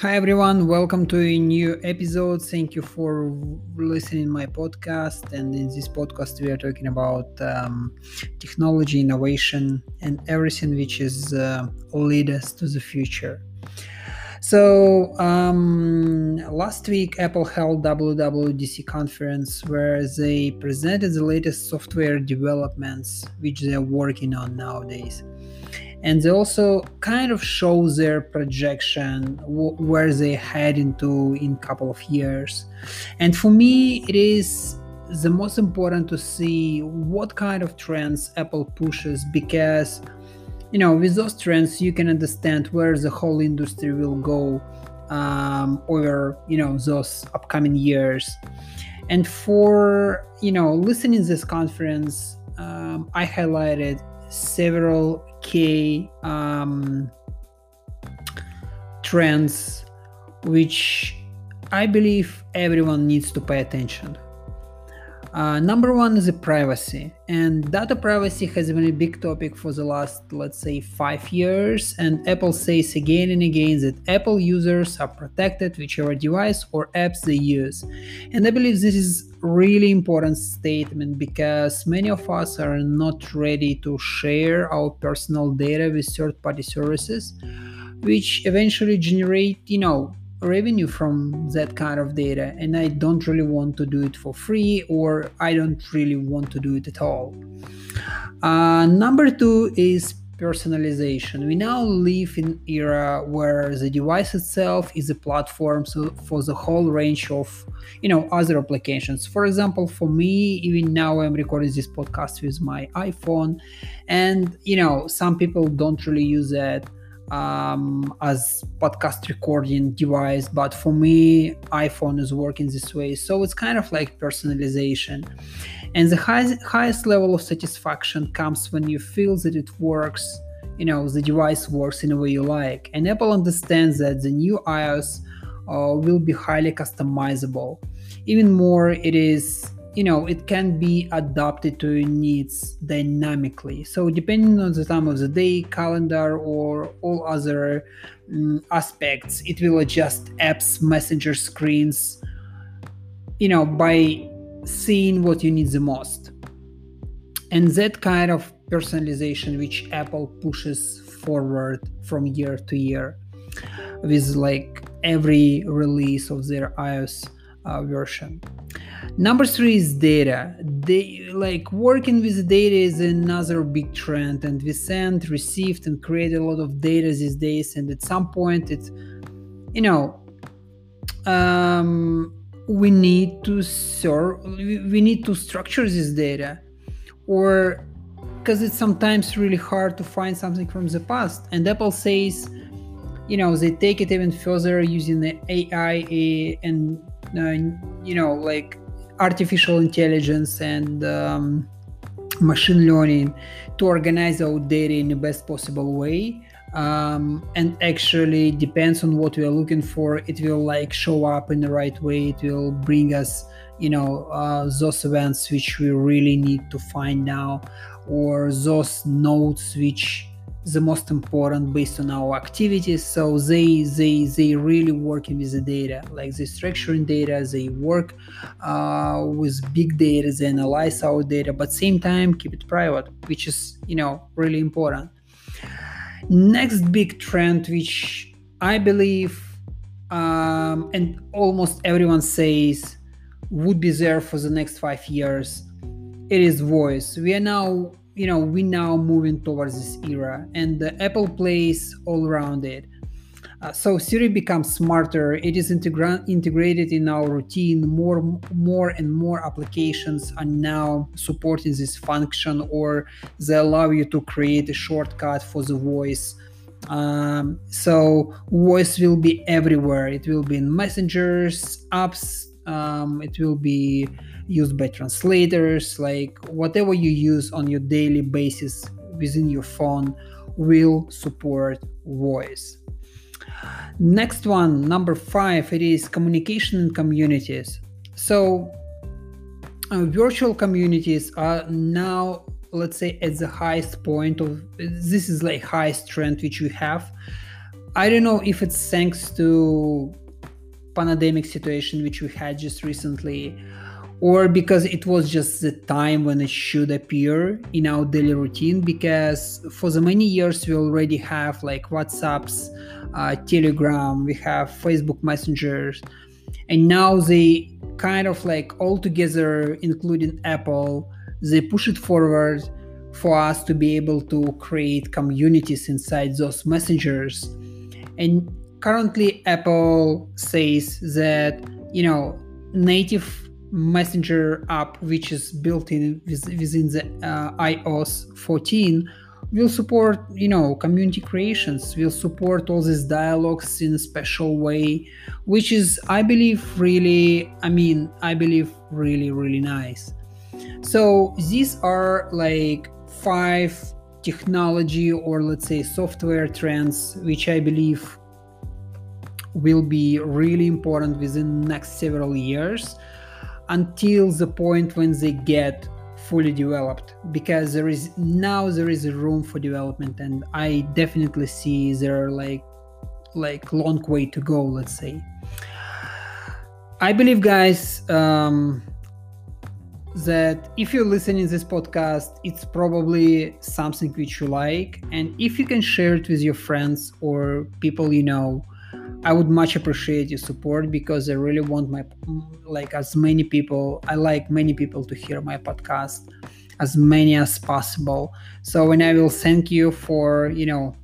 Hi everyone, welcome to a new episode. Thank you for listening my podcast. And in this podcast, we are talking about um, technology, innovation, and everything which is uh, lead us to the future. So um, last week, Apple held WWDC conference where they presented the latest software developments which they are working on nowadays and they also kind of show their projection w- where they head into in couple of years. And for me it is the most important to see what kind of trends apple pushes because you know with those trends you can understand where the whole industry will go um, over you know those upcoming years. And for you know listening this conference um, i highlighted several key um, trends which I believe everyone needs to pay attention. Uh, number one is the privacy, and data privacy has been a big topic for the last, let's say, five years. And Apple says again and again that Apple users are protected whichever device or apps they use. And I believe this is really important statement because many of us are not ready to share our personal data with third-party services, which eventually generate, you know, revenue from that kind of data and i don't really want to do it for free or i don't really want to do it at all. Uh, number two is personalization. We now live in era where the device itself is a platform so for the whole range of you know other applications. For example for me even now i'm recording this podcast with my iphone and you know some people don't really use that um, as podcast recording device but for me iphone is working this way. So it's kind of like personalization. And the highest, highest level of satisfaction comes when you feel that it works you know the device works in a way you like. And apple understands that the new ios uh, will be highly customizable. Even more it is you know it can be adapted to your needs dynamically. So depending on the time of the day calendar or all other um, aspects it will adjust apps messenger screens you know by seeing what you need the most. And that kind of personalization which apple pushes forward from year to year with like every release of their ios uh, version. Number three is data. They like working with data is another big trend and we send received and create a lot of data these days and at some point it's you know um, we need to serve we need to structure this data or because it's sometimes really hard to find something from the past. And apple says you know they take it even further using the ai and you know like artificial intelligence and um, machine learning to organize our data in the best possible way. Um, and actually depends on what we are looking for. It will like show up in the right way. It will bring us you know uh, those events which we really need to find now or those nodes which the most important based on our activities. So they they they really working with the data like they structuring data they work uh, with big data they analyze our data but same time keep it private which is you know really important. Next big trend which i believe um, and almost everyone says would be there for the next five years it is voice. We are now you know we now moving towards this era and the apple plays all around it. Uh, so siri becomes smarter. It is integra- integrated in our routine. More more and more applications are now supporting this function or they allow you to create a shortcut for the voice. Um, so voice will be everywhere. It will be in messengers apps um, it will be used by translators like whatever you use on your daily basis within your phone will support voice. Next one number five it is communication and communities. So uh, virtual communities are now let's say at the highest point of this is like highest trend which we have. I don't know if it's thanks to pandemic situation which we had just recently or because it was just the time when it should appear in our daily routine because for the many years we already have like whatsapps uh, telegram we have facebook messengers and now they kind of like all together including apple they push it forward for us to be able to create communities inside those messengers. And currently apple says that you know native messenger app which is built in within the uh, ios 14 will support you know community creations will support all these dialogues in a special way which is i believe really i mean i believe really really nice. So these are like five technology or let's say software trends which i believe will be really important within next several years until the point when they get fully developed because there is now there is a room for development and i definitely see there are like like long way to go let's say. I believe guys um that if you're listening this podcast it's probably something which you like and if you can share it with your friends or people you know I would much appreciate your support because I really want my like as many people I like many people to hear my podcast as many as possible. So when I will thank you for you know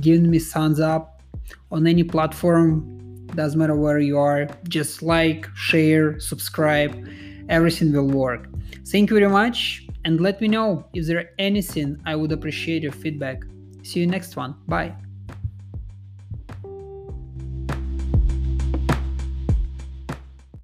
giving me thumbs up on any platform. Doesn't matter where you are just like share subscribe everything will work. Thank you very much and let me know if there anything i would appreciate your feedback. See you next one. Bye